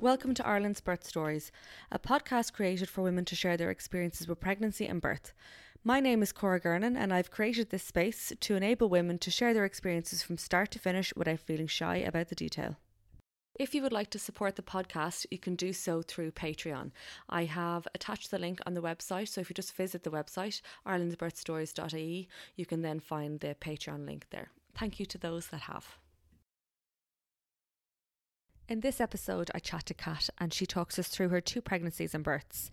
Welcome to Ireland's Birth Stories, a podcast created for women to share their experiences with pregnancy and birth. My name is Cora Gernan, and I've created this space to enable women to share their experiences from start to finish without feeling shy about the detail. If you would like to support the podcast, you can do so through Patreon. I have attached the link on the website, so if you just visit the website, irelandsbirthstories.ie, you can then find the Patreon link there. Thank you to those that have. In this episode, I chat to Kat and she talks us through her two pregnancies and births.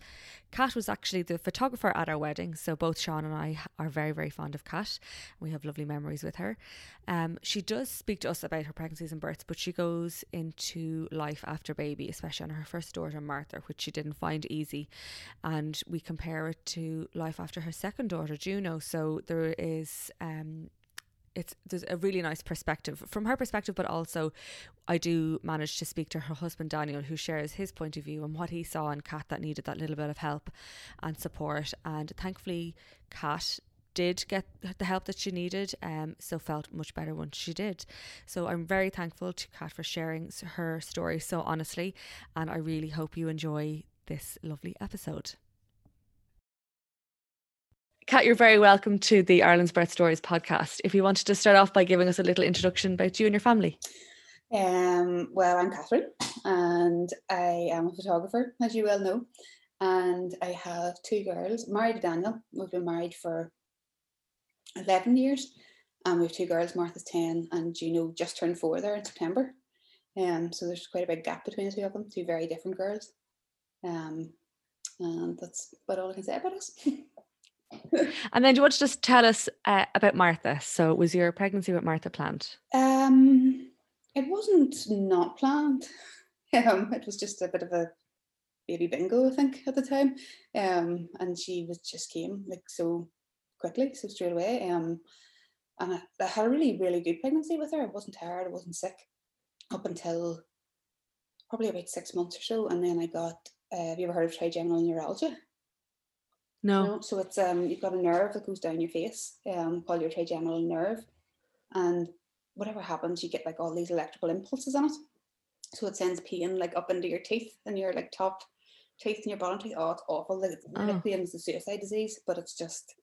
Kat was actually the photographer at our wedding, so both Sean and I are very, very fond of Kat. We have lovely memories with her. Um, she does speak to us about her pregnancies and births, but she goes into life after baby, especially on her first daughter, Martha, which she didn't find easy. And we compare it to life after her second daughter, Juno. So there is um, it's there's a really nice perspective from her perspective, but also I do manage to speak to her husband Daniel, who shares his point of view and what he saw in Kat that needed that little bit of help and support. And thankfully, Kat did get the help that she needed, um, so felt much better once she did. So I'm very thankful to Kat for sharing her story so honestly, and I really hope you enjoy this lovely episode. Kat, you're very welcome to the Ireland's Birth Stories podcast. If you wanted to start off by giving us a little introduction about you and your family. Um, well, I'm Catherine and I am a photographer, as you well know. And I have two girls, married to Daniel. We've been married for 11 years. And we have two girls, Martha's 10 and Juno just turned four there in September. Um, so there's quite a big gap between the two of them, two very different girls. Um, and that's about all I can say about us. and then do you want to just tell us uh, about Martha? So was your pregnancy with Martha planned? Um, it wasn't not planned. Um, it was just a bit of a baby bingo, I think, at the time. Um, and she was just came like so quickly, so straight away. Um, and I, I had a really, really good pregnancy with her. I wasn't tired, I wasn't sick up until probably about six months or so. And then I got, uh, have you ever heard of trigeminal neuralgia? No. You know? So it's um you've got a nerve that goes down your face, um, called your trigeminal nerve. And whatever happens, you get like all these electrical impulses on it. So it sends pain like up into your teeth and your like top teeth and your bottom teeth. Oh, it's awful. Like it's oh. it's a suicide disease, but it's just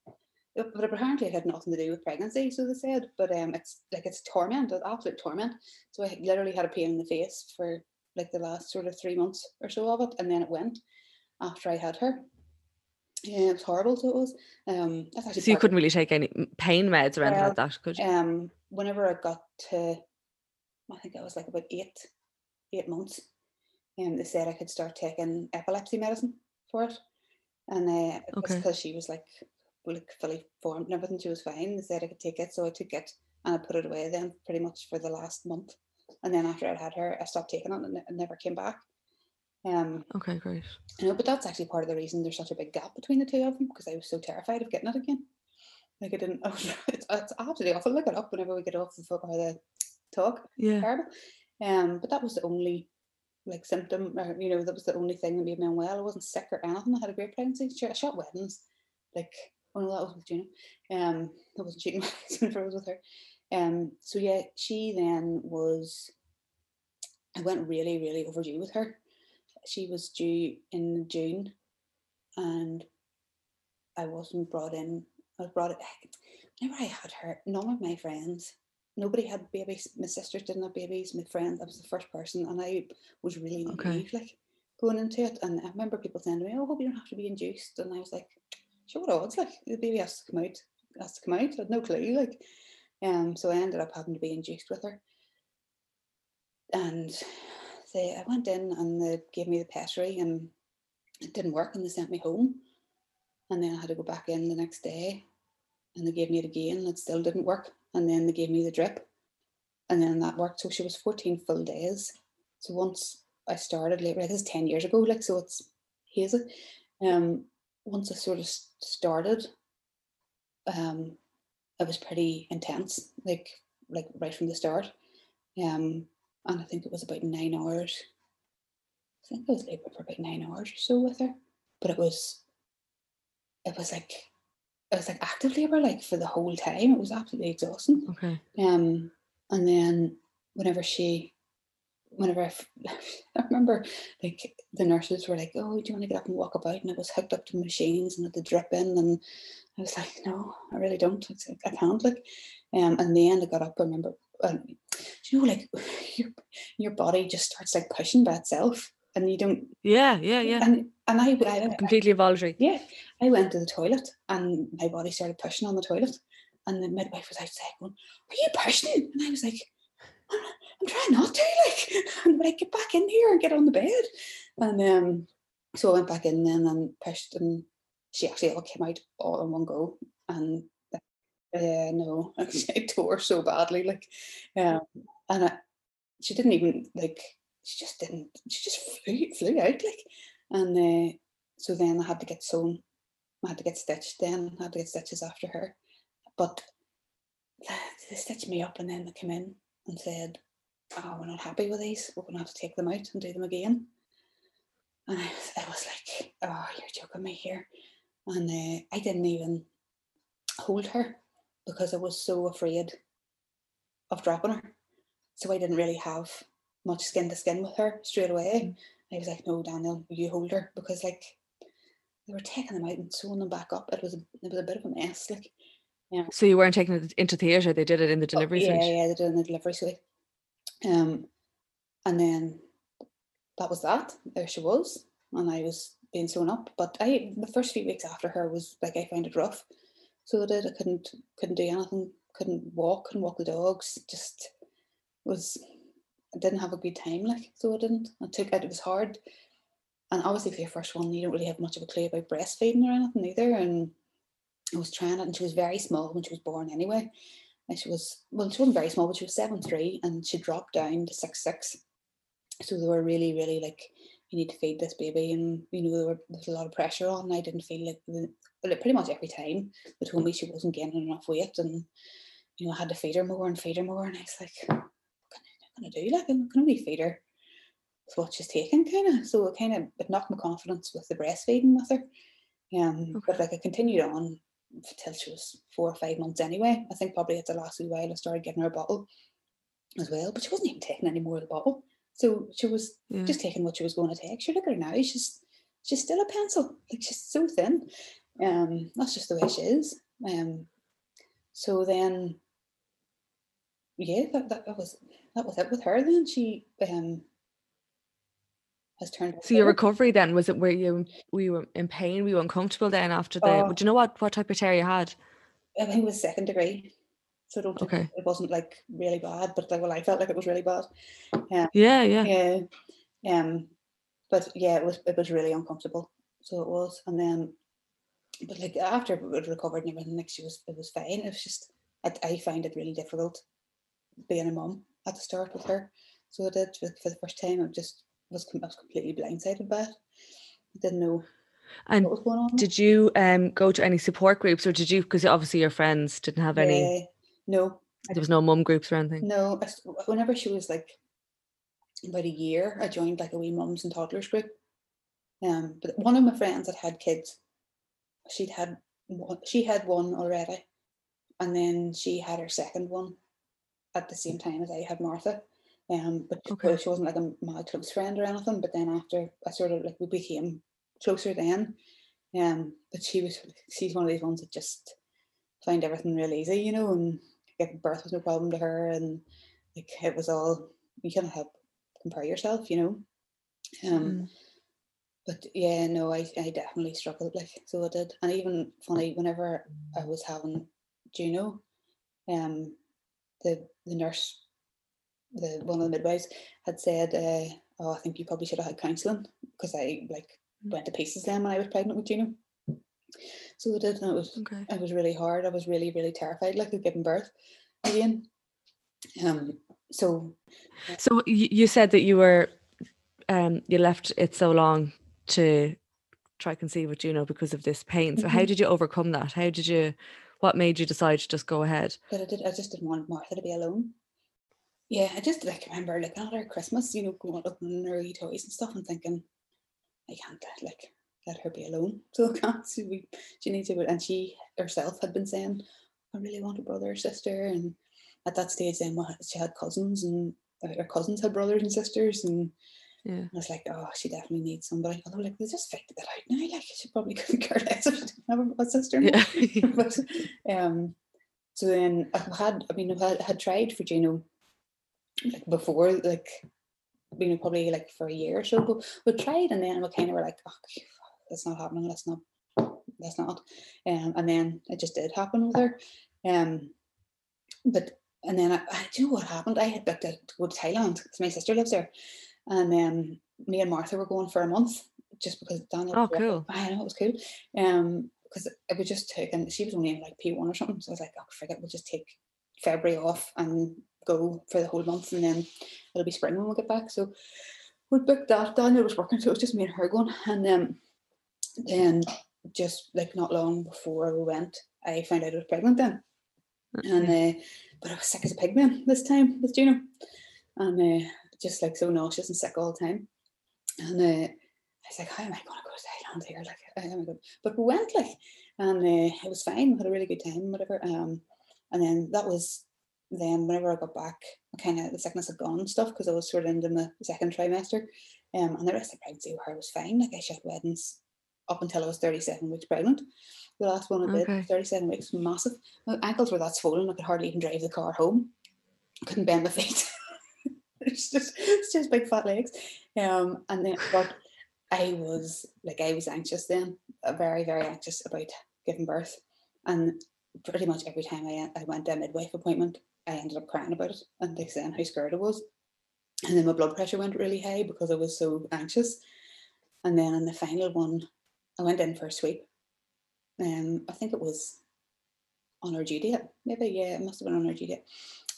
but apparently it had nothing to do with pregnancy, so they said. But um it's like it's torment, it's absolute torment. So I literally had a pain in the face for like the last sort of three months or so of it, and then it went after I had her. Yeah, it was horrible. So it was. Um, so you couldn't really take any pain meds or anything well, like that, could you? Um, whenever I got to, I think it was like about eight, eight months, and um, they said I could start taking epilepsy medicine for it, and uh, okay. because she was like, like fully formed and everything, she was fine. They said I could take it, so I took it and I put it away then pretty much for the last month, and then after I'd had her, I stopped taking it and it never came back. Um, okay, great. You know, but that's actually part of the reason there's such a big gap between the two of them because I was so terrified of getting it again. Like I didn't. Oh, it's, it's absolutely awful. Look it up whenever we get off the or the talk. Yeah. Terrible. Um, but that was the only like symptom, or, you know, that was the only thing that made me unwell. I wasn't sick or anything. I had a great pregnancy. I shot weddings, like oh no, that was with Juno. Um, I wasn't cheating whenever I was with her. Um, so yeah, she then was. I went really, really overdue with her she was due in June and I wasn't brought in. I was brought in. Whenever I had her, none of my friends, nobody had babies. My sisters didn't have babies. My friends, I was the first person, and I was really Okay. naive, like going into it. And I remember people saying to me, "Oh, I hope you don't have to be induced," and I was like, "Sure, what odds? Like the baby has to come out, has to come out." I had no clue, like. Um, so I ended up having to be induced with her, and they, I went in and they gave me the pessary, and it didn't work, and they sent me home. And then I had to go back in the next day and they gave me it again and it still didn't work. And then they gave me the drip and then that worked. So she was 14 full days. So once I started later, this is 10 years ago, like, so it's hazy. Um, once I sort of started, um, it was pretty intense, like, like right from the start. Um, and I think it was about nine hours. I think I was labour for about nine hours or so with her, but it was it was like it was like active labour like for the whole time. It was absolutely exhausting. Okay. Um, and then whenever she, whenever I, f- I remember like the nurses were like, "Oh, do you want to get up and walk about?" And I was hooked up to machines and had the drip in, and I was like, "No, I really don't. I can't." Like, um, and then I got up. I remember, um, do you know, like your your body just starts like pushing by itself, and you don't. Yeah, yeah, yeah. And and I, I, Completely voluntary. yeah, I went to the toilet and my body started pushing on the toilet. And the midwife was outside going, Are you pushing? And I was like, I'm, I'm trying not to, like, and like, get back in here and get on the bed. And um, so I went back in then and pushed, and she actually all came out all in one go. And uh, no, I tore so badly, like, um, and I, she didn't even like, she just didn't, she just flew, flew out, like, and uh, so then I had to get sewn. I had to get stitched then. I had to get stitches after her. But they stitched me up and then they came in and said, Oh, we're not happy with these. We're going to have to take them out and do them again. And I, was- I was like, Oh, you're joking me here. And uh, I didn't even hold her because I was so afraid of dropping her. So I didn't really have much skin to skin with her straight away. I was like, no, Daniel, will you hold her? Because like they were taking them out and sewing them back up. It was a, it was a bit of a mess. Like yeah. So you weren't taking it into theatre, they did it in the oh, delivery yeah, suite. yeah, they did it in the delivery suite. Um, and then that was that. There she was, and I was being sewn up. But I, the first few weeks after her was like I found it rough. So I. I couldn't couldn't do anything. Couldn't walk. Couldn't walk the dogs. Just was. I didn't have a good time. Like so, I didn't. I took it. It was hard. And obviously, for your first one, you don't really have much of a clue about breastfeeding or anything either. And I was trying it, and she was very small when she was born anyway. And she was well, she wasn't very small, but she was seven three, and she dropped down to six six. So they were really, really like, you need to feed this baby, and you know there, there was a lot of pressure on. And I didn't feel like, well, pretty much every time they told me she wasn't gaining enough weight, and you know I had to feed her more and feed her more, and I was like, what can I gonna do? Like I can only feed her with what she's taking, kind of. So it kind of it knocked my confidence with the breastfeeding with her. Um, but like I continued on until she was four or five months anyway. I think probably at the last wee while I started giving her a bottle as well, but she wasn't even taking any more of the bottle. So she was Yeah. just taking what she was going to take. She look at her now, she's she's still a pencil. Like she's so thin. Um, that's just the way she is. Um, so then yeah, that, that, that was that was it with her then. She um has turned So your recovery then was it were you we were in pain? We were uncomfortable then after the? Oh. do you know what what type of tear you had? I think it was second degree. So don't Okay. it wasn't like really bad, but like well I felt like it was really bad. Yeah. Yeah, yeah. Yeah. Um but yeah, it was it was really uncomfortable. So it was. And then but like after it recovered and everything, like she was it was fine. It was just I, I find it really difficult being a mum at the start with her. So I did for, for the first time. I just was I was completely blindsided by it. I didn't know And what was going on. did you um go to any support groups or did you because obviously your friends didn't have any no, there was no mum groups or anything? No, I whenever she was like about a year, I joined like a wee mums and toddlers group. Um, but one of my friends that had kids, she'd had one, she had one already, and then she had her second one at the same time as I had Martha. Um, but Okay. she wasn't like a my close friend or anything. But then after I sort of like we became closer then, Um, but she was she's one of these ones that just find everything real easy, you know, and giving birth was no problem to her, and like it was all you can't help compare yourself, you know. Um, mm. But yeah, no, I I definitely struggled like so I did, and even funny whenever I was having Juno, um, the the nurse, the one of the midwives had said, uh, "Oh, I think you probably should have had counselling because I like mm. went to pieces then when I was pregnant with Juno." So I did, and it was okay. it was really hard. I was really really terrified, like of giving birth again. Um. So. So you said that you were, um, you left it so long to try conceive with Juno because of this pain. So mm-hmm. how did you overcome that? How did you? What made you decide to just go ahead? But I did. I just didn't want Martha to be alone. Yeah, I just like remember like at her Christmas, you know, going up and her toys and stuff, and thinking, I can't like let her be alone. So I can't we she needs to and she herself had been saying, I really want a brother or sister. And at that stage then she had cousins and her cousins had brothers and sisters and yeah. I was like, oh, she definitely needs somebody. Although, like, they just faked it out now. Like, she probably couldn't care less if she didn't have a sister. Yeah. but, um, so then I had, I mean, I had, had tried for Juno like before, like, you know, probably like for a year or so, but we tried and then we kind of were like, oh, that's not happening. That's not. That's not. Um, and then it just did happen with her. Um, but and then I, I do you know what happened. I had booked to go to Thailand because my sister lives there, and um, me and Martha were going for a month just because Daniel. Oh, cool! I know it was cool. Um, because it was just taken. She was only in like P one or something, so I was like, oh, forget. We'll just take February off and go for the whole month, and then it'll be spring when we get back. So we booked that. Daniel was working, so it was just me and her going, and um, then just like not long before we went, I found out I was pregnant then. And uh, but I was sick as a pig man this time with Juno. And uh, just like so nauseous and sick all the time. And uh, I was like, how am I gonna go to Thailand here? Like, oh my god. But we went like and uh, it was fine. We had a really good time, whatever. Um and then that was then whenever I got back, kind of the sickness had gone and stuff because I was sort of into the second trimester. Um, and the rest of the pregnancy with her was fine. Like I shot weddings up until I was 37 weeks pregnant. The last one I did, okay. 37 weeks, massive. My ankles were that swollen, I could hardly even drive the car home. I couldn't bend my feet. it's just it's just big fat legs. Um, and then but I was like I was anxious then, uh, very very anxious about giving birth, and pretty much every time I I went to a midwife appointment, I ended up crying about it and they saying how scared I was, and then my blood pressure went really high because I was so anxious, and then in the final one, I went in for a sweep. Um, I think it was on our due date. Maybe yeah, it must have been on our due date.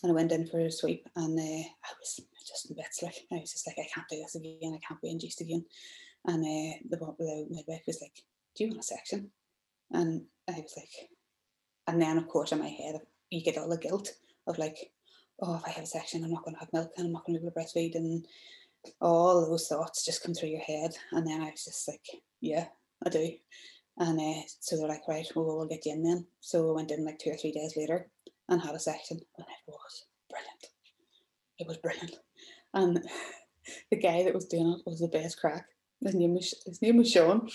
And I went in for a sweep, and uh, I was just in bits. Like I was just like, I can't do this again. I can't be induced again. And uh, the, the midwife was like, "Do you want a section?" And I was like, and then of course in my head you get all the guilt of like, oh, if I have a section, I'm not going to have milk, and I'm not going to be able to breastfeed, and all those thoughts just come through your head. And then I was just like, yeah, I do. And uh, so they're like, right, well, we'll get you in then. So I went in like two or three days later and had a section, and it was brilliant. It was brilliant. And the guy that was doing it was the best crack. His name was his name was Sean.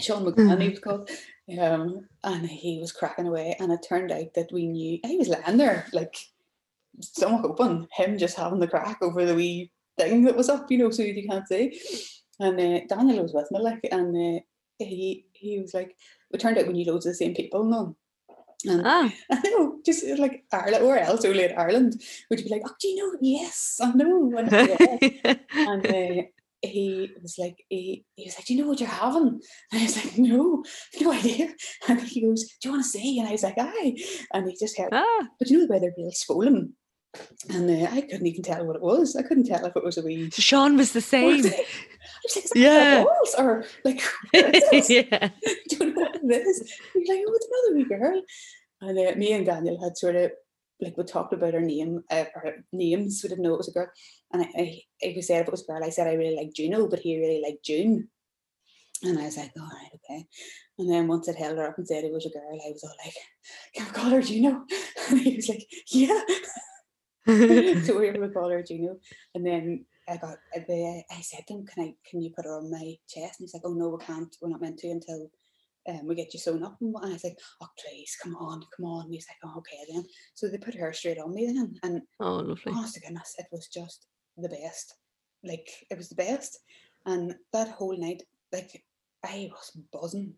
Sean McGann, he was called. Um, and he was cracking away. And it turned out that we knew he was lying there, like somewhat open, him just having the crack over the wee thing that was up, you know, so you can't see. And uh, Daniel was with me, like, and uh, he he was like, it turned out we knew loads of the same people, no. And ah. I know, just uh, like Ireland or else only in Ireland, would you be like, oh, do you know? Yes, I know. And, yeah. and uh, he was like, he, he was like, do you know what you're having? And I was like, no, no idea. And he goes, do you want to see? And I was like, aye. And he just had, ah. but you know the way they're really swollen and uh, I couldn't even tell what it was. I couldn't tell if it was a wee. Sean was the same. Was like, yeah. Balls? Or like, yeah. don't know what it is. He's like, oh, it's another wee girl. And uh, me and Daniel had sort of like we talked about her name, uh, her names. We didn't know it was a girl. And I, I, if we said if it was a girl, I said I really like Juno, but he really liked June. And I was like, all right, okay. And then once it held her up and said it was a girl, I was all like, can we call her Juno? And he was like, yeah. so we were call her Juno. And then I got the I said to him, Can I can you put her on my chest? And he's like, Oh no, we can't, we're not meant to until um, we get you sewn up. And I was like, oh, please, come on, come on. And he's like, oh, okay then. So they put her straight on me then. And Oh, lovely. honest to goodness, it was just the best. Like, it was the best. And that whole night, like, I was buzzing.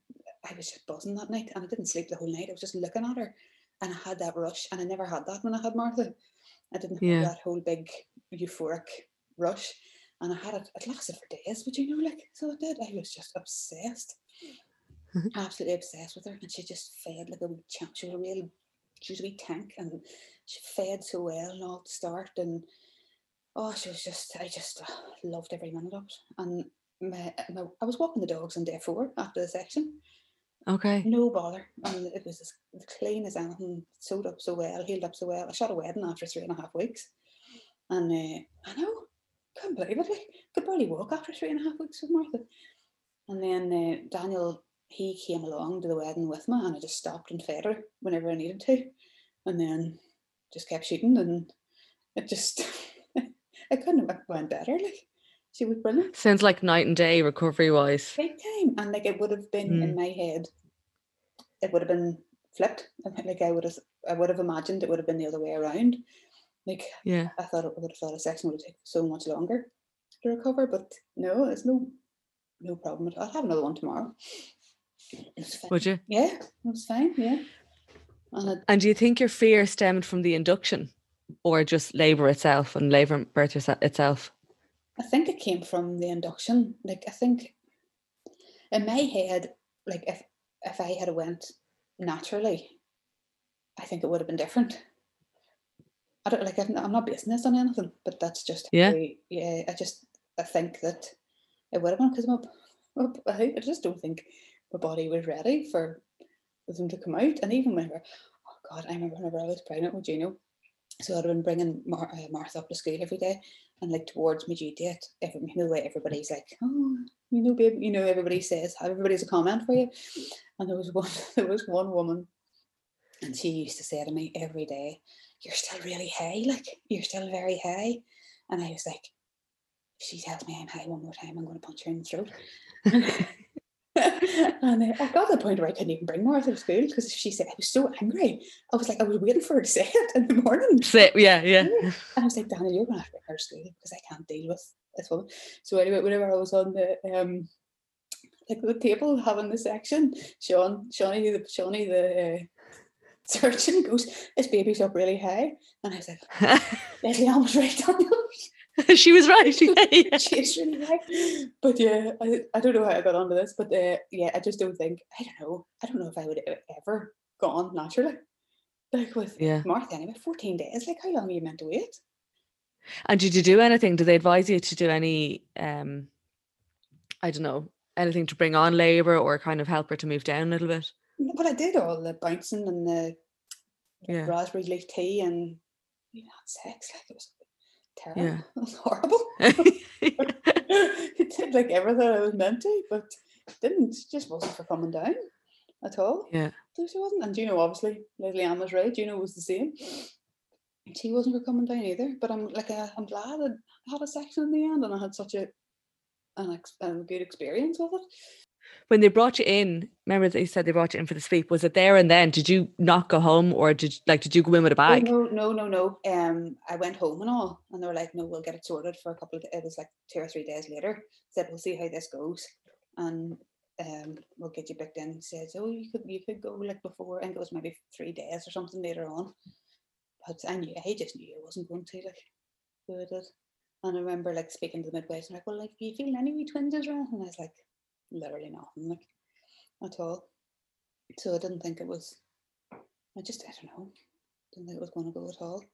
I was just buzzing that night. And I didn't sleep the whole night. I was just looking at her. And I had that rush. And I never had that when I had Martha. I didn't Yeah. have that whole big euphoric rush. And I had it, it lasted for days, but you know, like, so it did. I was just obsessed. Absolutely obsessed with her. And she just fed like a wee champ. She was a real, she was a wee tank and she fed so well and all the start. And oh, she was just, I just uh, loved every minute of it. And my, my, I was walking the dogs on day four after the section. Okay. No bother. It was as clean as anything, sewed up so well, healed up so well. I shot a wedding after three and a half weeks. And uh, I know, couldn't believe it. Could barely walk after three and a half weeks with Martha. And then uh, Daniel, he came along to the wedding with me and I just stopped and fed her whenever I needed to. And then just kept shooting and it just, it couldn't have went better. Like, she was brilliant Sounds like night and day recovery wise. big time. And like it would have been in hmm. my head, it would have been flipped. I Like I would have, I would have imagined it would have been the other way around. Like Yeah. I thought it would have thought a section would have taken so much longer to recover, but no, it's no, no problem. at all. I'll have another one tomorrow. Would you? Yeah, it was fine. Yeah, and it, And do you think your fear stemmed from the induction or just labour itself and labour and birth itself? I think it came from the induction. Like I think in my head, like if if I had went naturally, I think it would have been different. I don't like. I'm not, I'm not basing this on anything, but that's just Yeah. how- yeah. I just I think that it would have been because I'm up, up. I just don't think my body was ready for them to come out. And even whenever, oh God, I remember whenever I was pregnant with Juno, so I'd been bringing Mar- uh, Martha up to school every day, and like towards my due date, every, you know everybody's like, oh, you know, babe, you know, everybody says, everybody's a comment for you, and there was one, there was one woman, and she used to say to me every day, "You're still really high, like you're still very high," and I was like, if she tells me I'm high one more time, I'm going to punch her in the throat. and uh, I got to the point where I couldn't even bring Martha to school because she said I was so angry. I was like, I was waiting for her to say it in the morning. Say- yeah, yeah. And I was like, Daniel, you're gonna have to bring her to school because I can't deal with this woman. So anyway, whenever I was on the um like the table having the section, Sean, Shawnee, the Shawnee, the uh, surgeon goes, This baby's up really high. And I was like, Leslie Ann was right, Daniel. she was right. Yeah, yeah. She's really right. But yeah, I, I don't know how I got onto this, but uh, yeah, I just don't think I don't know. I don't know if I would have ever gone naturally. Like with Yeah. Martha anyway, 14 days. Like how long are you meant to wait? And did you do anything? Did they advise you to do any, um, I don't know, anything to bring on labour or kind of help her to move down a little bit? No, But I did all the bouncing and the, Yeah. raspberry leaf tea and we had sex. Like it was terrible. Yeah. It was horrible. it did like everything I was meant to, but didn't. It just wasn't for coming down at all. yeah. So she wasn't. And Juno, obviously, Leslie Ann was right. Juno was the same. She wasn't for coming down either. But I'm like, uh, I'm glad I had a section in the end and I had such a an ex- a good experience with it. When they brought you in, remember they said they brought you in for the sweep. Was it there and then? Did you not go home or did like did you go in with a Oh, bag? no, no, no, no. Um, I went home and all, and they were like, "No, we'll get it sorted for a couple of." It was like two or three days later. Said, "We'll see how this goes, and um, we'll get you booked in." Says, "Oh, you could, you could go like before." Think it was maybe three days or something later on. But I knew, I just knew I wasn't going to like do it. And I remember like speaking to the midwives and like, "Well, like, do you feel any wee twinges or anything?" And I was like, "Literally nothing, like at all." So I didn't think it was. I just, I don't know. Didn't think it was going to go at all.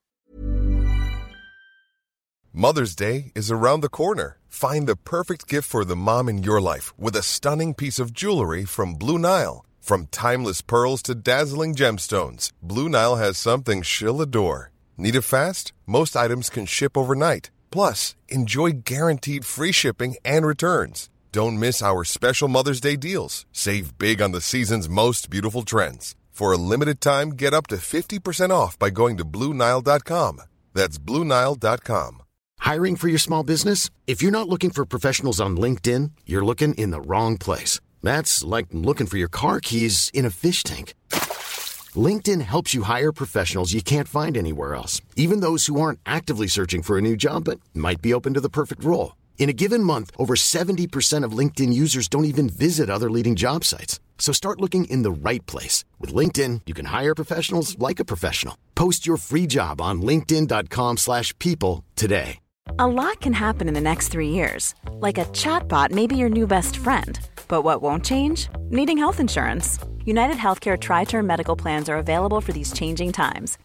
Mother's Day is around the corner. Find the perfect gift for the mom in your life with a stunning piece of jewelry from Blue Nile. From timeless pearls to dazzling gemstones, Blue Nile has something she'll adore. Need it fast? Most items can ship overnight. Plus, enjoy guaranteed free shipping and returns. Don't miss our special Mother's Day deals. Save big on the season's most beautiful trends. For a limited time, get up to 50% off by going to BlueNile.com. That's BlueNile.com. Hiring for your small business? If you're not looking for professionals on LinkedIn, you're looking in the wrong place. That's like looking for your car keys in a fish tank. LinkedIn helps you hire professionals you can't find anywhere else, even those who aren't actively searching for a new job but might be open to the perfect role. In a given month, over 70% of LinkedIn users don't even visit other leading job sites. So start looking in the right place. With LinkedIn, you can hire professionals like a professional. Post your free job on linkedin.com slash people today. A lot can happen in the next three years. Like a chatbot may be your new best friend. But what won't change? Needing health insurance. United Healthcare Tri Term Medical Plans are available for these changing times.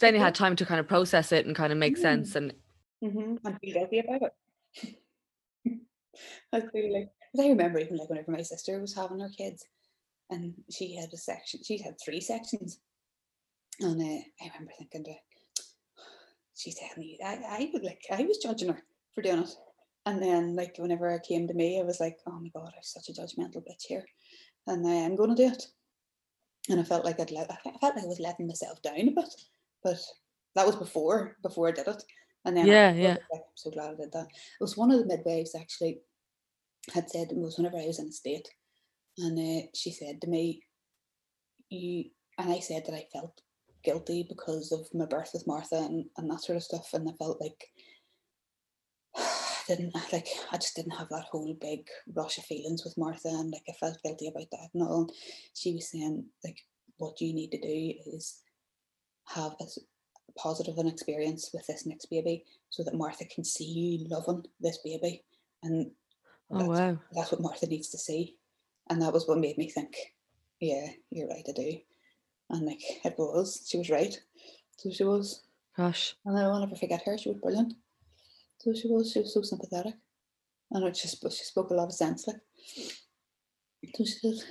Then you had time to kind of process it and kind of make sense. And mm-hmm, and feel guilty about it. I feel like, I remember even like whenever my sister was having her kids, and she had a section. She had three sections, and uh, I remember thinking to, she's telling me I, I would like I was judging her for doing it, and then like whenever it came to me, I was like, oh my god, I'm such a judgmental bitch here, and I am going to do it. And I felt like I'd let, I felt like I was letting myself down a bit, but that was before before I did it. And then Yeah, yeah. I like, I'm so glad I did that. It was one of the midwives actually had said it was whenever I was in a state, and uh, she said to me, "You," and I said that I felt guilty because of my birth with Martha and, and that sort of stuff, and I felt like didn't like I just didn't have that whole big rush of feelings with Martha, and like I felt guilty about that and all. She was saying like, what you need to do is have a positive an experience with this next baby, so that Martha can see you loving this baby, and oh that's, wow, that's what Martha needs to see. And that was what made me think, yeah, you're right, I do. And like it was, she was right. So she was. gosh, And I will never forget her. She was brilliant. So she was, she was so sympathetic. And it just she spoke a lot of sense, like so she did.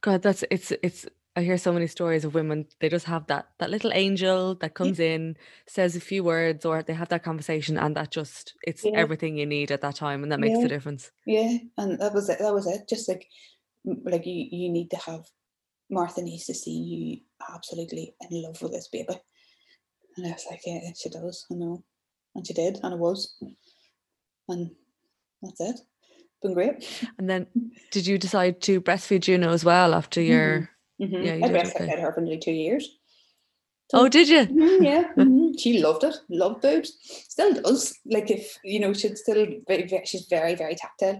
God, that's it's it's. I hear so many stories of women. They just have that that little angel that comes in, says a few words, or they have that conversation, and that just it's Yeah. everything you need at that time, and that makes Yeah. the difference. Yeah, and that was it. That was it. Just like like you, you need to have Martha needs to see you absolutely in love with this baby. And I was like, yeah, she does. I know, and she did, and it was, and that's it. Been great. And then, did you decide to breastfeed Juno as well after your? Mm-hmm. Mhm. Yeah, you I did, breastfed okay. her for nearly two years. Oh, did you? Mhm, yeah, mhm. she loved it. Loved boobs. Still does. Like if you know, she's still very, she's very, very tactile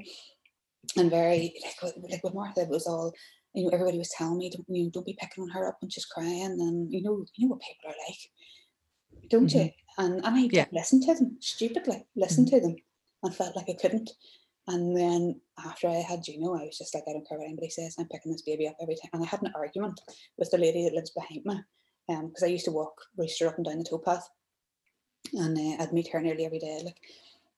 and very like with- like with Martha. It was all you know. Everybody was telling me, don't you know, don't be picking on her up when she's crying, and you know, you know what people are like, don't you? And and I Yeah. listen to them stupidly, listen to them, and felt like I couldn't. And then after I had Juno, I was just like, I don't care what anybody says. I'm picking this baby up every time. And I had an argument with the lady that lives behind me because I used to walk Rooster up and down the towpath, and uh, I'd meet her nearly every day. Like,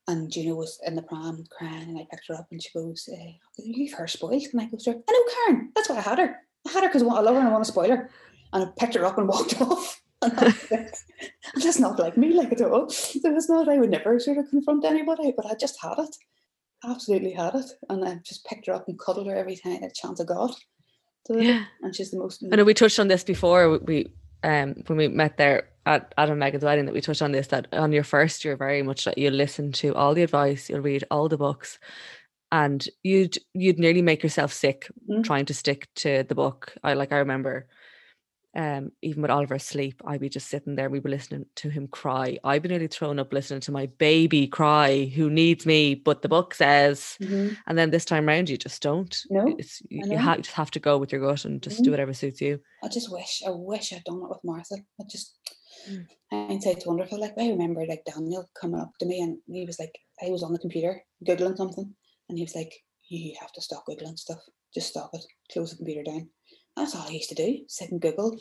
and Juno was in the pram crying, and I picked her up, and she goes, uh, "Leave her spoiled." And I go, "Sir, I know, Karen. That's why I had her. I had her because I love her and I want to spoil her." And I picked her up and walked off. And that's, not like me, like at all. There was not. I would never sort of confront anybody, but I just had it. Absolutely had it, and I just picked her up and cuddled her every time I had a chance I got. So, Yeah. and she's the most. I know we touched on this before. We um when we met there at Adam and Megan's wedding that we touched on this that on your first year very much that you'll listen to all the advice, you'll read all the books, and you'd you'd nearly make yourself sick Mm. trying to stick to the book. I like I remember um, even with Oliver asleep, I'd be just sitting there. We were listening to him cry. I'd be nearly thrown up listening to my baby cry, who needs me, but the book says. Mhm. And then this time round, you just don't. No, it's, you, you ha- just have to go with your gut and just do Mhm. whatever suits you. I just wish, I wish I'd done it with Martha. I just, Mm. hindsight's wonderful. Like I remember like Daniel coming up to me and he was like, I was on the computer googling something, and he was like, "You have to stop googling stuff. Just stop it. Close the computer down." That's all I used to do. Sit and Google.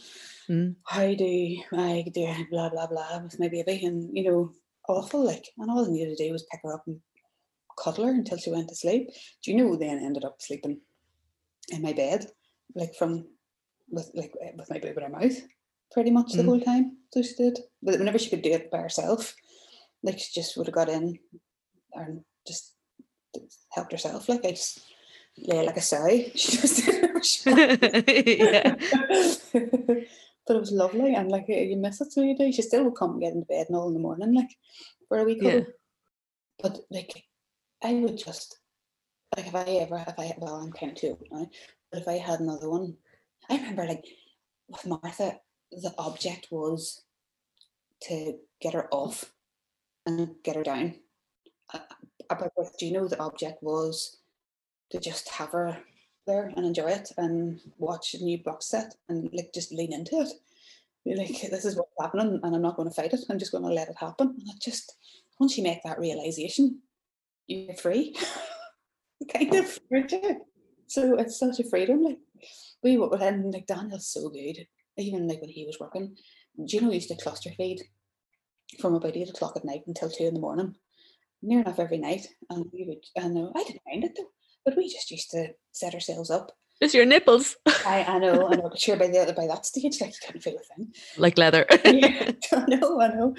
Mm. How do I do blah blah blah with my baby, and you know, awful. Like, and all I needed to do was pick her up and cuddle her until she went to sleep. Do you know? Then I ended up sleeping in my bed, like from with like uh, with my baby in her mouth, pretty much the Mm. whole time. So she did. But whenever she could do it by herself, like she just would have got in and just helped herself. Like I just lay like a sow. She just did whatever she wanted. yeah. but it was lovely and like you miss it so you do. She still would come and get into bed and all in the morning, like for a week. Yeah. But like I would just like if I ever if I well I'm kind of too old now, but if I had another one, I remember like with Martha, the object was to get her off and get her down. Uh, But with Juno, the object was to just have her there and enjoy it and watch a new box set and like just lean into it. Be Like this is what's happening and I'm not going to fight it. I'm just going to let it happen. And it just once you make that realization, you're free. kind of aren't? So it's such a freedom. Like we were and like Daniel's so good. Even like when he was working, Juno used to cluster feed from about eight o'clock at night until two in the morning, near enough every night. And we would, and I didn't mind it though, but we just used to set ourselves up. Just your nipples, I, I know, I know, but sure by the by that stage, like you couldn't feel a thing. like leather. yeah, I know, I know.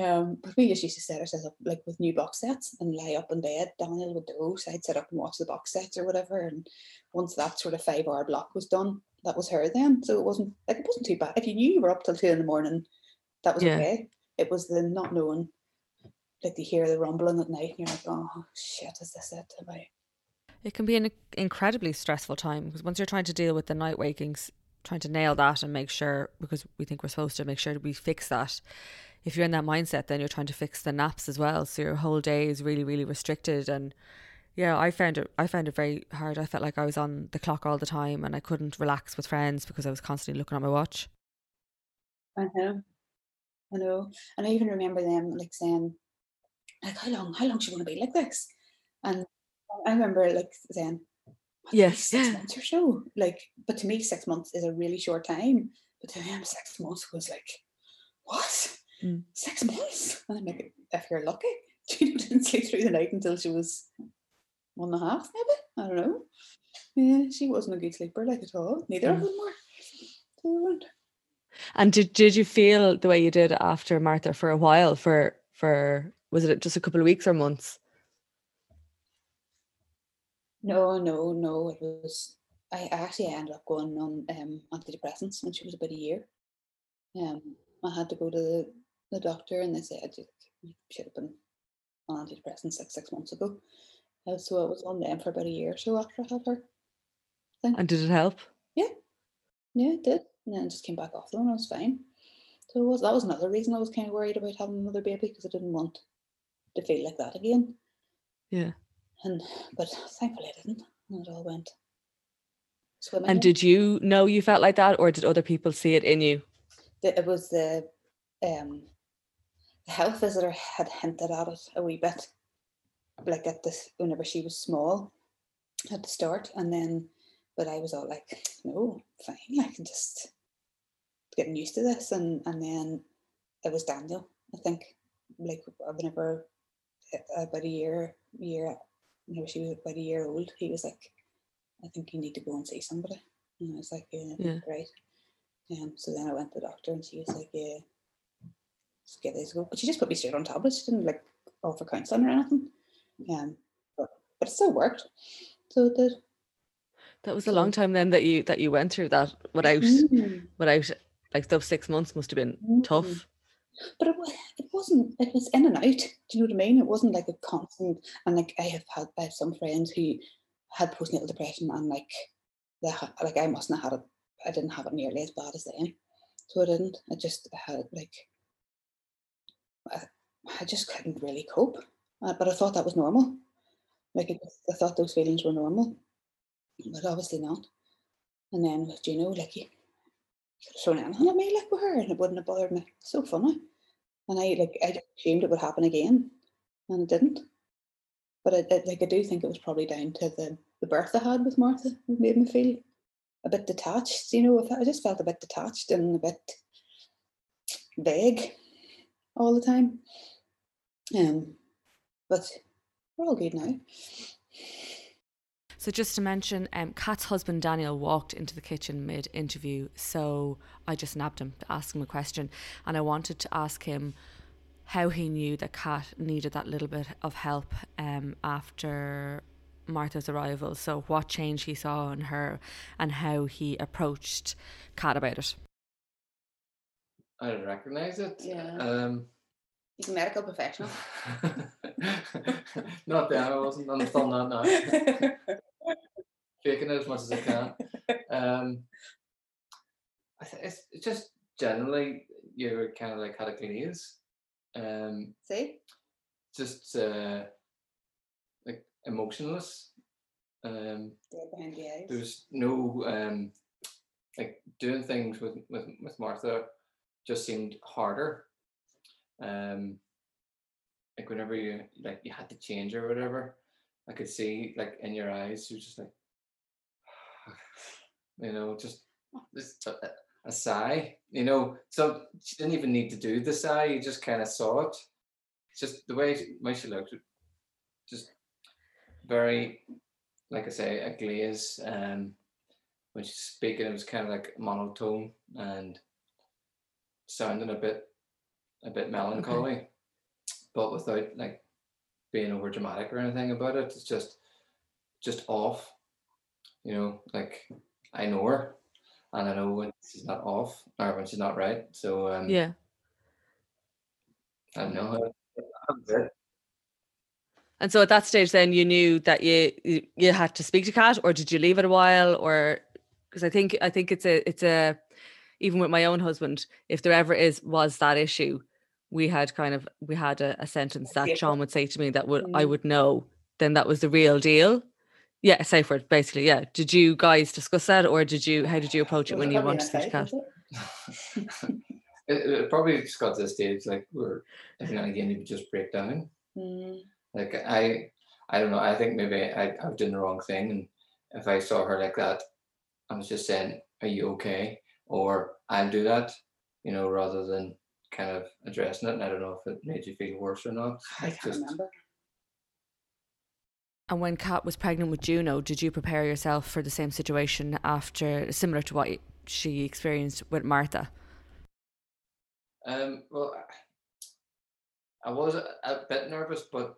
Um, but we just used to set ourselves up like with new box sets and lie up in bed. Daniel would doze. I'd sit up and watch the box sets or whatever. And once that sort of five hour block was done, that was her then. So it wasn't like it wasn't too bad. If you knew you were up till two in the morning, that was Yeah. okay. It was the not knowing, like to hear the rumbling at night, and you're like, oh shit, is this it? Am I? It can be an incredibly stressful time because once you're trying to deal with the night wakings, trying to nail that and make sure, because we think we're supposed to make sure we fix that. If you're in that mindset, then you're trying to fix the naps as well. So your whole day is really, really restricted. And yeah, I found it. I found it very hard. I felt like I was on the clock all the time, and I couldn't relax with friends because I was constantly looking at my watch. I know, I know, and I even remember them like saying, like, how long, how long she want to be like this? And I remember like saying, "What, like, Yes. six months or so. Like, but to me, six months is a really short time. But to them, six months was like, what? Mm. Six months? And I'm like, if you're lucky, she didn't sleep through the night until she was one and a half, maybe. I don't know. Yeah, she wasn't a good sleeper, like at all. Neither of Mm. them were. And did did you feel the way you did after Martha for a while? For for was it just a couple of weeks or months? No, no, no. It was. I actually ended up going on um, antidepressants when she was about a year. Um, I had to go to the, the doctor, and they said you, should have been on antidepressants like six months ago. Uh, so I was on them for about a year or so after I had her. Thing. And did it help? Yeah, yeah, it did. And then I just came back off them, and I was fine. So it was that was another reason I was kind of worried about having another baby because I didn't want to feel like that again. Yeah. And but thankfully I didn't. And it all went swimming. And did you know you felt like that, or did other people see it in you? it was the um the health visitor had hinted at it a wee bit like at this whenever she was small at the start and then but I was all like no fine I can just getting used to this and and then it was Daniel I think like whenever about a year year whenever she was about a year old he was like I think you need to go and see somebody and I was like yeah, Yeah. great um, so then I went to the doctor and she was like, yeah, just get this go. But she just put me straight on tablets. She didn't like offer counselling or anything. Um, but, but it still worked. So it did. That was a long time then that you that you went through that without Mm, without like those six months must have been mm. tough. But it, it wasn't, it was in and out. Do you know what I mean? It wasn't like a constant, and like I have had, I have some friends who had postnatal depression and like, they like I mustn't have had it, I didn't have it nearly as bad as them. So I didn't. I just had like, I, I just couldn't really cope. Uh, but I thought that was normal. Like I, I thought those feelings were normal, but obviously not. And then with Juno, like you thrown anything at me like with her and it wouldn't have bothered me. So funny. And I like I assumed it would happen again. And it didn't. But I, I like I do think it was probably down to the, the birth I had with Martha. It made me feel a bit detached, you know, I just felt a bit detached and a bit vague all the time. Um but we're all good now. So just to mention, um, Kat's husband Daniel walked into the kitchen mid interview, so I just nabbed him to ask him a question, and I wanted to ask him how he knew that Kat needed that little bit of help um, after Martha's arrival. So what change he saw in her, and how he approached Kat about it. I didn't recognize it. Yeah. Um, He's a medical professional. not that I wasn't. I'm still not now. Faking it as much as I can. Um, I th- it's, it's just generally you're kind of like had a glaze. Um, See? just uh, like emotionless. Um, Dead behind the eyes. there's no um, like doing things with, with with Martha just seemed harder. Um, like whenever you like you had to change or whatever, I could see like in your eyes you were just like, you know, just just a, a sigh. You know, so she didn't even need to do the sigh. You just kind of saw it. Just the way she, way she looked, just very, like I say, a glaze. Um, when she's speaking, it was kind of like monotone and sounding a bit, a bit melancholy, but without like being over dramatic or anything about it. It's just, just off. You know, like I know her, and I know when she's not off or when she's not right. So um, Yeah. I don't know. Was it. And so at that stage, then you knew that you you, you had to speak to Kat, or did you leave it a while, or because I think I think it's a it's a even with my own husband, if there ever is was that issue, we had kind of we had a, a sentence that safe Sean would say to me that would I Mm. would know then that was the real deal. Yeah, safe word, basically. Yeah. Did you guys discuss that, or did you? How did you approach it Was when you wanted to a speak to fight, Kat? was it? it, it probably just got to the stage like where every now and again you would just break down. Mm, Like I, I don't know. I think maybe I, I was doing the wrong thing, and if I saw her like that, I was just saying, "Are you okay?" or "I'll do that," you know, rather than kind of addressing it. And I don't know if it made you feel worse or not. I can't just- remember. And when Kat was pregnant with Juno, did you prepare yourself for the same situation after, similar to what she experienced with Martha? Um, well, I I was a, a bit nervous, but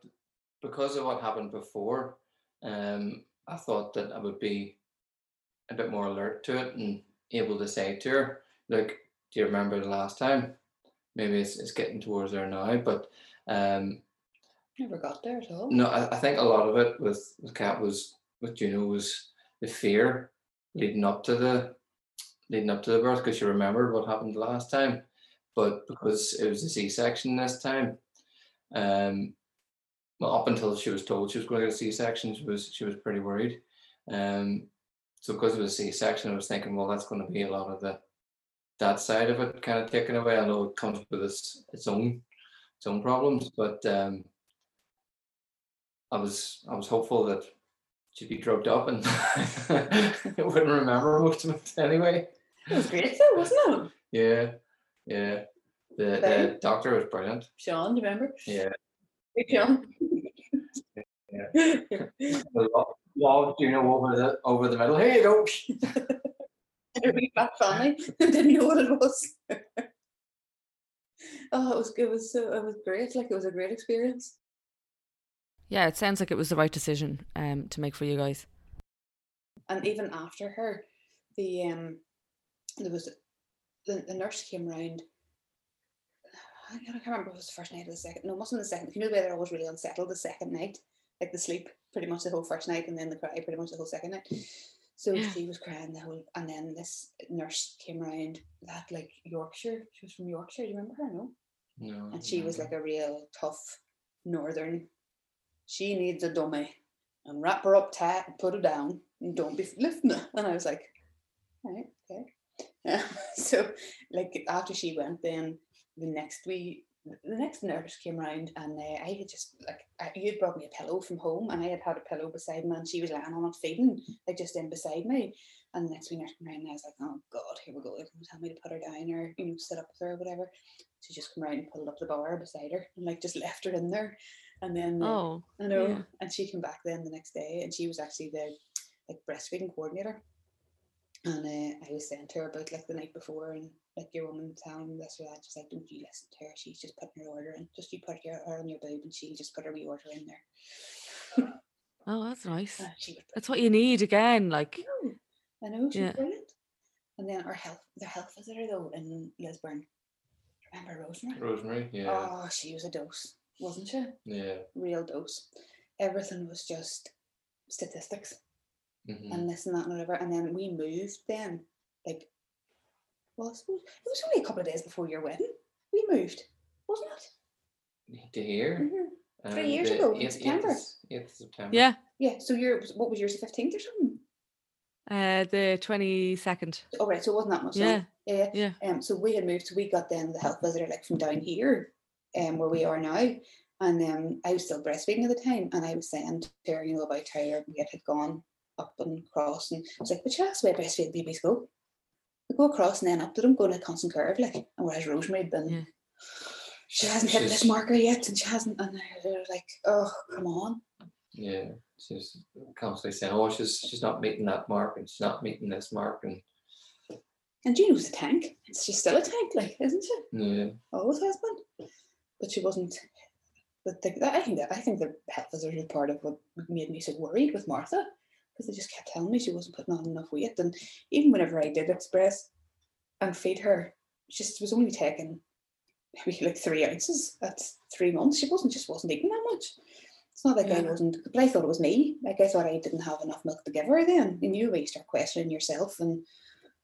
because of what happened before, um, I thought that I would be a bit more alert to it and able to say to her, "Look, do you remember the last time?" Maybe it's, it's getting towards there now, but um, Never got there at all. no, I, I think a lot of it with with Kat was with Juno was the fear leading up to the leading up to the birth because she remembered what happened the last time, but because it was a C section this time, um, well up until she was told she was going to get a C section, she was she was pretty worried, um, so because it was a C section, I was thinking, well, that's going to be a lot of the that side of it kind of taken away. I know it comes with its its own its own problems, but um, I was I was hopeful that she'd be drugged up and wouldn't remember most of it anyway. It was great though, wasn't it? Yeah, yeah. The the doctor was brilliant. Sean, do you remember? Yeah. Hey, Sean. Lo- Love, you know, over the over the middle. Here you go. a wee fat family didn't know what it was. oh, it was it was so it was great. Like it was a great experience. Yeah, it sounds like it was the right decision um, to make for you guys. And even after her, the um, there was the, the nurse came round. I can't I can't remember if it was the first night or the second. No, it wasn't the second. You know, the way they're always really unsettled the second night, like the sleep pretty much the whole first night, and then the cry pretty much the whole second night. So she was crying the whole, and then this nurse came around that like Yorkshire. She was from Yorkshire. Do you remember her? No. No. And she was like a real tough northern. She needs a dummy, and wrap her up tight and put her down, and don't be lifting her. And I was like, right, okay. Yeah. so like after she went, then the next week the next nurse came around and uh, I had just like I, you had brought me a pillow from home and I had had a pillow beside me and she was lying on it feeding like just in beside me. And the next nurse came around and I was like oh god here we go they're going to tell me to put her down or you know sit up with her or whatever. She just come around and pulled up the bar beside her and like just left her in there. And then Oh, I know yeah. and she came back then the next day and she was actually the like breastfeeding coordinator and uh, I was saying to her about like the night before and like your woman telling this or that, just like, don't you listen to her? She's just putting her order in. Just you put your her on your boob and she'll just put her wee order in there. oh, that's nice. Uh, That's what you need again. Like, brilliant. I know she's Yeah. brilliant. And then our health their health visitor though in Lisburn. Remember Rosemary? Rosemary. Yeah. Oh, she was a dose, wasn't she? yeah. Real dose. Everything was just statistics. Mhm. and this and that and whatever. And then we moved then, like, well, I suppose it was only a couple of days before your wedding. We moved, wasn't it? To hear. Mhm. Three years ago, in September. Eighth of September. yeah, Yeah. So your what was yours, the fifteenth or something? uh, the 22nd. Oh right, so it wasn't that much. long. Yeah, Yeah. yeah. Um. So we had moved. So we got then the health visitor like from down here, um, where we are now. And um, I was still breastfeeding at the time, and I was saying to her, you know, about how our weight had gone up and across, and I was like, "But you that's the way breastfeeding babies go. They go across and then up to them, going a constant curve, like." And whereas Rosemary had been, Yeah. she hasn't hit this marker yet, and she hasn't, and they're like, "Oh, come on." Yeah. She's constantly saying, "Oh, she's she's not meeting that mark, and she's not meeting this mark," and And Juno's a tank. It's she's still a tank, like, isn't she? yeah, always has been. But she wasn't. But the, I think that I think the health visitor is part of what made me so worried with Martha because they just kept telling me she wasn't putting on enough weight, and even whenever I did express and feed her, she just was only taking maybe like three ounces at three months. She wasn't just wasn't eating that much. It's not like I wasn't, but I thought it was me. Like I thought I didn't have enough milk to give her. Then and you when you start questioning yourself and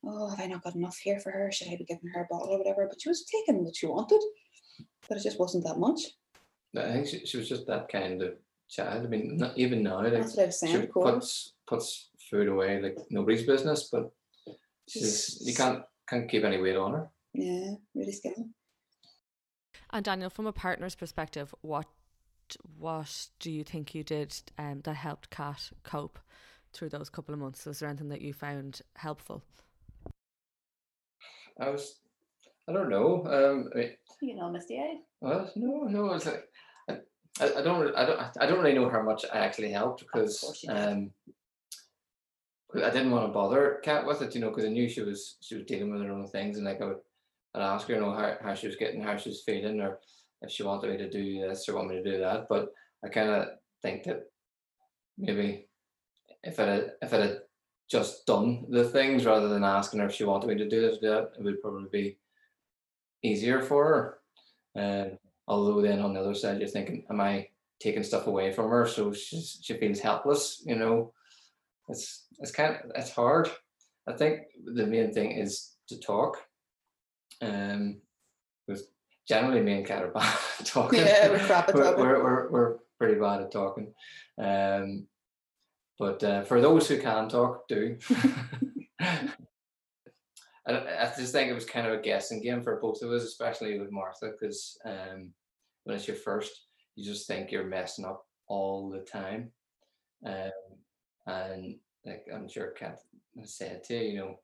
oh, have I not got enough here for her? Should I be giving her a bottle or whatever? But she was taking what she wanted, but it just wasn't that much. I think she, she was just that kind of child. I mean, not even now, like That's what I was saying. she to Cora. puts puts food away like nobody's business, but she's you can't can't keep any weight on her. Yeah, really scary. And Daniel, from a partner's perspective, what what do you think you did um, that helped Kat cope through those couple of months? Was there anything that you found helpful? I was, I don't know. Um, I mean, You know, Misty Eyed. well, no, no. It's like I, I, don't, I don't, I don't really know how much I actually helped because course you did. um, I didn't want to bother Kat with it, you know, because I knew she was she was dealing with her own things, and like I would, I'd ask her, you know, how, how she was getting, how she was feeling, or if she wanted me to do this or want me to do that. But I kind of think that maybe if I had, if I had just done the things rather than asking her if she wanted me to do this or do that, it would probably be easier for her. Um, although then on the other side, you're thinking, am I taking stuff away from her so she's, she feels helpless? You know, it's it's kind of it's hard. I think the main thing is to talk. Um, because generally me and Kat are bad at talking. Yeah, we're crap at we're, talking. We're, we're, we're pretty bad at talking. Um, but uh, for those who can talk, do. I, I just think it was kind of a guessing game for both of us, especially with Martha, because um, when it's your first, you just think you're messing up all the time. Um, and like I'm sure Kat said to you, know,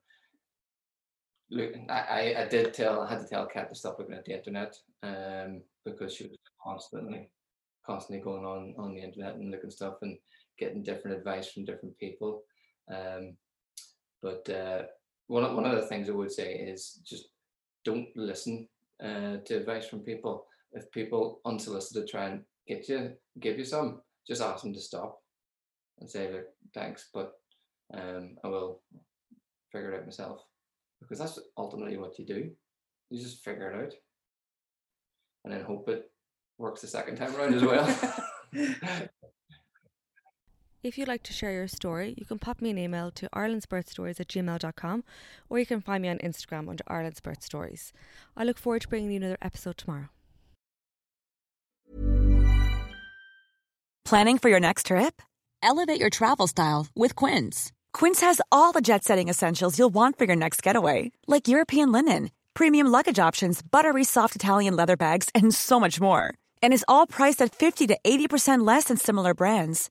look, I, I, I did tell, I had to tell Kat to stop looking at the internet um, because she was constantly, constantly going on on the internet and looking stuff and getting different advice from different people. Um, but uh, one of, one of the things I would say is just don't listen uh, to advice from people. If people unsolicited try and get you, give you some, just ask them to stop and say, look, thanks, but um, I will figure it out myself. Because that's ultimately what you do. You just figure it out. And then hope it works the second time around as well. If you'd like to share your story, you can pop me an email to irelandsbirthstories at gmail.com or you can find me on Instagram under Ireland's Birth Stories. I look forward to bringing you another episode tomorrow. Planning for your next trip? Elevate your travel style with Quince. Quince has all the jet setting essentials you'll want for your next getaway, like European linen, premium luggage options, buttery soft Italian leather bags, and so much more. And is all priced at 50 to 80% less than similar brands.